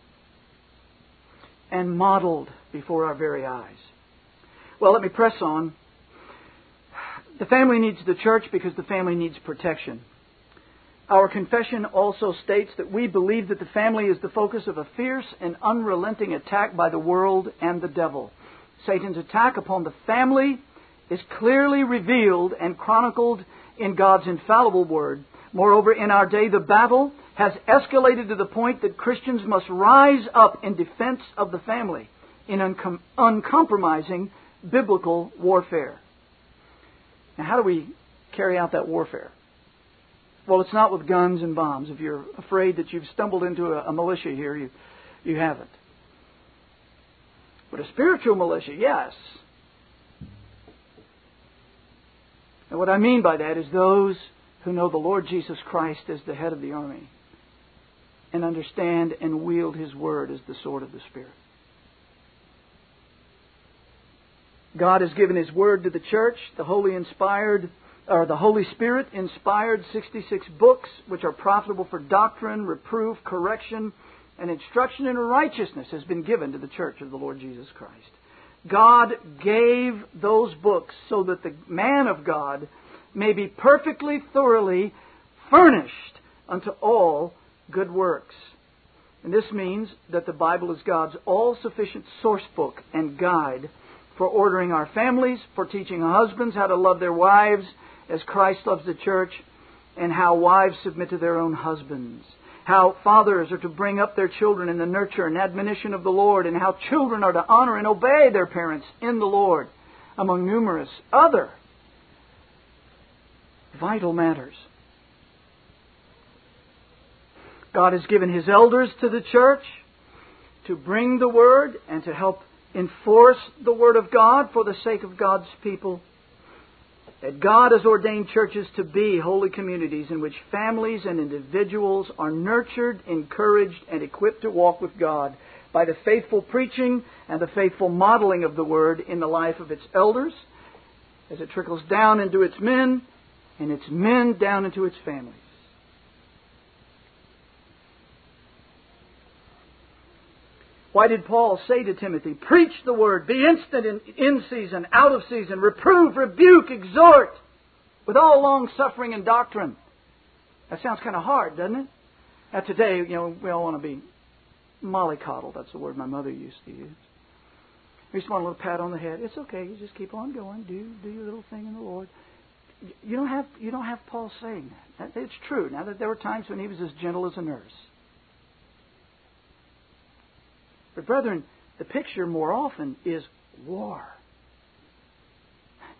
and modeled before our very eyes. Well, let me press on. The family needs the church because the family needs protection. Our confession also states that we believe that the family is the focus of a fierce and unrelenting attack by the world and the devil. Satan's attack upon the family is clearly revealed and chronicled in God's infallible word. Moreover, in our day, the battle has escalated to the point that Christians must rise up in defense of the family in uncom- uncompromising biblical warfare. Now, how do we carry out that warfare? Well, it's not with guns and bombs. If you're afraid that you've stumbled into a, a militia here, you, you haven't. But a spiritual militia, yes. And what I mean by that is those who know the Lord Jesus Christ as the head of the army and understand and wield His Word as the sword of the Spirit. God has given His Word to the church, the holy inspired or the Holy Spirit inspired 66 books which are profitable for doctrine, reproof, correction, and instruction in righteousness has been given to the church of the Lord Jesus Christ. God gave those books so that the man of God may be perfectly, thoroughly furnished unto all good works. And this means that the Bible is God's all sufficient source book and guide for ordering our families, for teaching husbands how to love their wives, as Christ loves the church, and how wives submit to their own husbands. How fathers are to bring up their children in the nurture and admonition of the Lord, and how children are to honor and obey their parents in the Lord, among numerous other vital matters. God has given His elders to the church to bring the Word and to help enforce the Word of God for the sake of God's people that God has ordained churches to be holy communities in which families and individuals are nurtured, encouraged, and equipped to walk with God by the faithful preaching and the faithful modeling of the Word in the life of its elders as it trickles down into its men and its men down into its families. Why did Paul say to Timothy, Preach the word, be instant in, in season, out of season, reprove, rebuke, exhort, with all long suffering and doctrine? That sounds kind of hard, doesn't it? Now, today, you know, we all want to be mollycoddled. That's the word my mother used to use. We just want a little pat on the head. It's okay. You just keep on going. Do do your little thing in the Lord. you don't have you don't have Paul saying that. It's true. Now that there were times when he was as gentle as a nurse. But brethren, the picture more often is war.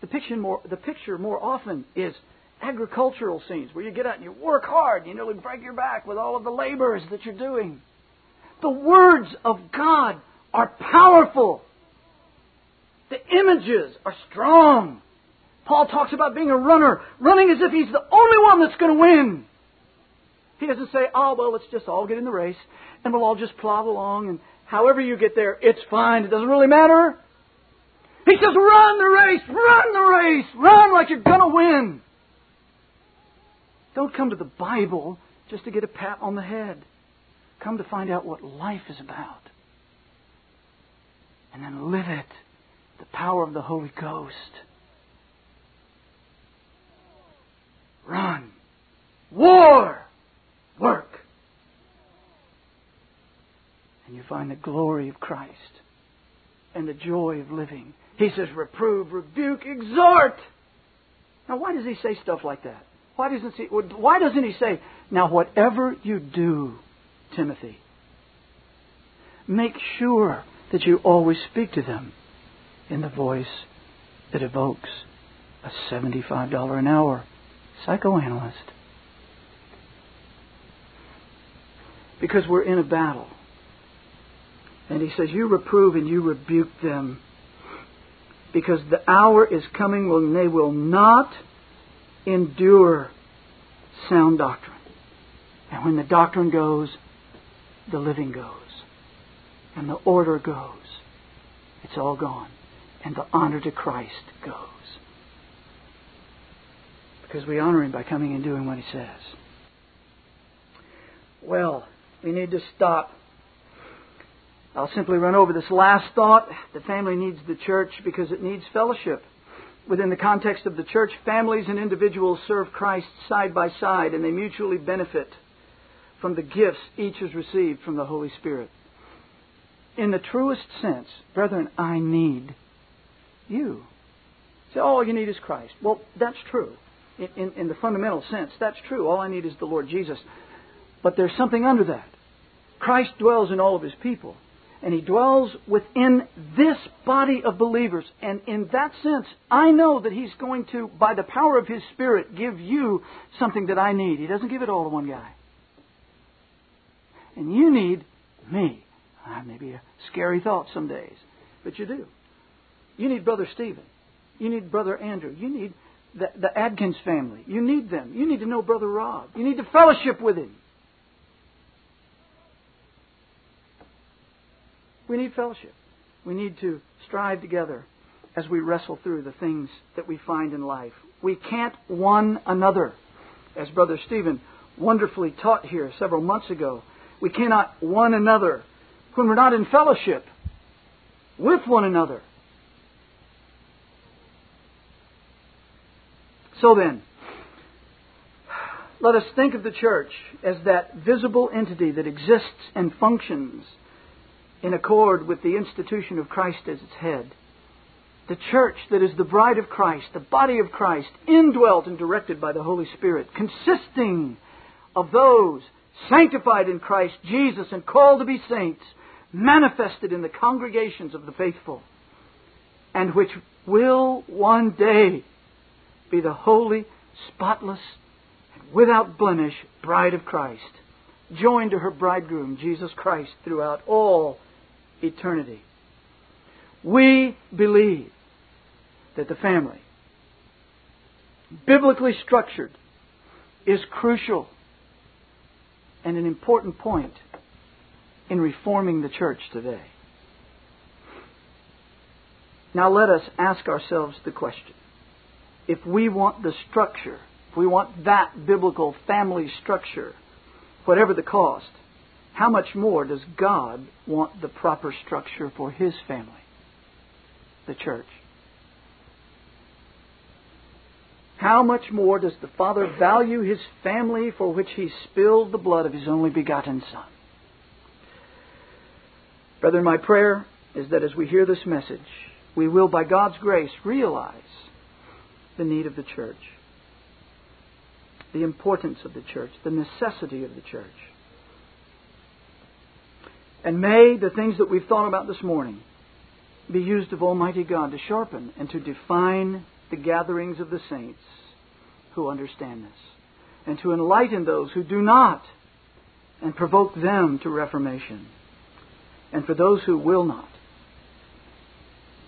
The picture more the picture more often is agricultural scenes where you get out and you work hard, you nearly break your back with all of the labors that you're doing. The words of God are powerful. The images are strong. Paul talks about being a runner, running as if he's the only one that's going to win. He doesn't say, oh, well, let's just all get in the race and we'll all just plod along and however you get there, it's fine. It doesn't really matter. He says, run the race, run the race, run like you're going to win. Don't come to the Bible just to get a pat on the head. Come to find out what life is about. And then live it. The power of the Holy Ghost. Run. War. Work. And you find the glory of Christ and the joy of living. He says, reprove, rebuke, exhort. Now, why does he say stuff like that? Why doesn't he, why doesn't he say, now whatever you do, Timothy, make sure that you always speak to them in the voice that evokes a $75 an hour psychoanalyst. Because we're in a battle. And he says, You reprove and you rebuke them because the hour is coming when they will not endure sound doctrine. And when the doctrine goes, the living goes. And the order goes. It's all gone. And the honor to Christ goes. Because we honor Him by coming and doing what He says. Well, we need to stop. I'll simply run over this last thought. The family needs the church because it needs fellowship within the context of the church, families and individuals serve Christ side by side and they mutually benefit from the gifts each has received from the Holy Spirit. In the truest sense, brethren, I need you. Say, all you need is Christ. Well, that's true. In, in, in the fundamental sense, that's true. All I need is the Lord Jesus. But there's something under that. Christ dwells in all of his people. And He dwells within this body of believers. And in that sense, I know that He's going to, by the power of His Spirit, give you something that I need. He doesn't give it all to one guy. And you need me. Uh, maybe a scary thought some days, but you do. You need Brother Stephen. You need Brother Andrew. You need the, the Adkins family. You need them. You need to know Brother Rob. You need to fellowship with him. We need fellowship. We need to strive together as we wrestle through the things that we find in life. We can't one another. As Brother Stephen wonderfully taught here several months ago, we cannot one another when we're not in fellowship with one another. So then, let us think of the church as that visible entity that exists and functions in accord with the institution of Christ as its head. The church that is the bride of Christ, the body of Christ, indwelt and directed by the Holy Spirit, consisting of those sanctified in Christ Jesus and called to be saints, manifested in the congregations of the faithful, and which will one day be the holy, spotless, and without blemish bride of Christ, joined to her bridegroom, Jesus Christ, throughout all eternity. We believe that the family, biblically structured, is crucial and an important point in reforming the church today. Now let us ask ourselves the question. If we want the structure, if we want that biblical family structure, whatever the cost, how much more does God want the proper structure for His family, the church? How much more does the Father value His family for which He spilled the blood of His only begotten Son? Brethren, my prayer is that as we hear this message, we will, by God's grace, realize the need of the church. the importance of the church, the necessity of the church. And may the things that we've thought about this morning be used of Almighty God to sharpen and to define the gatherings of the saints who understand this, and to enlighten those who do not, and provoke them to reformation. And for those who will not,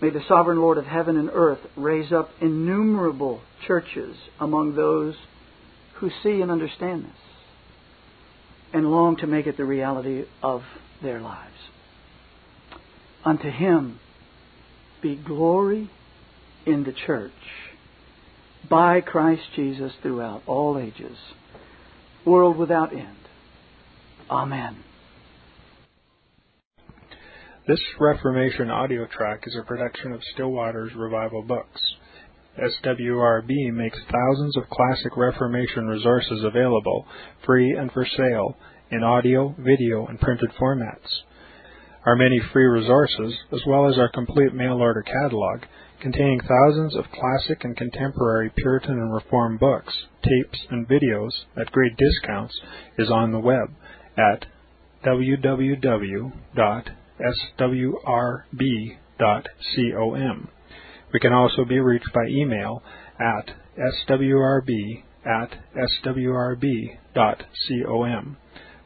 may the sovereign Lord of heaven and earth raise up innumerable churches among those who see and understand this and long to make it the reality of their lives. Unto him be glory in the church by Christ Jesus throughout all ages, world without end. Amen. This Reformation audio track is a production of Still Waters Revival Books. SWRB makes thousands of classic Reformation resources available, free and for sale, in audio, video, and printed formats. Our many free resources, as well as our complete mail order catalog, containing thousands of classic and contemporary Puritan and Reformed books, tapes, and videos at great discounts, is on the web at www.swrb.com. We can also be reached by email at swrb at swrb.com,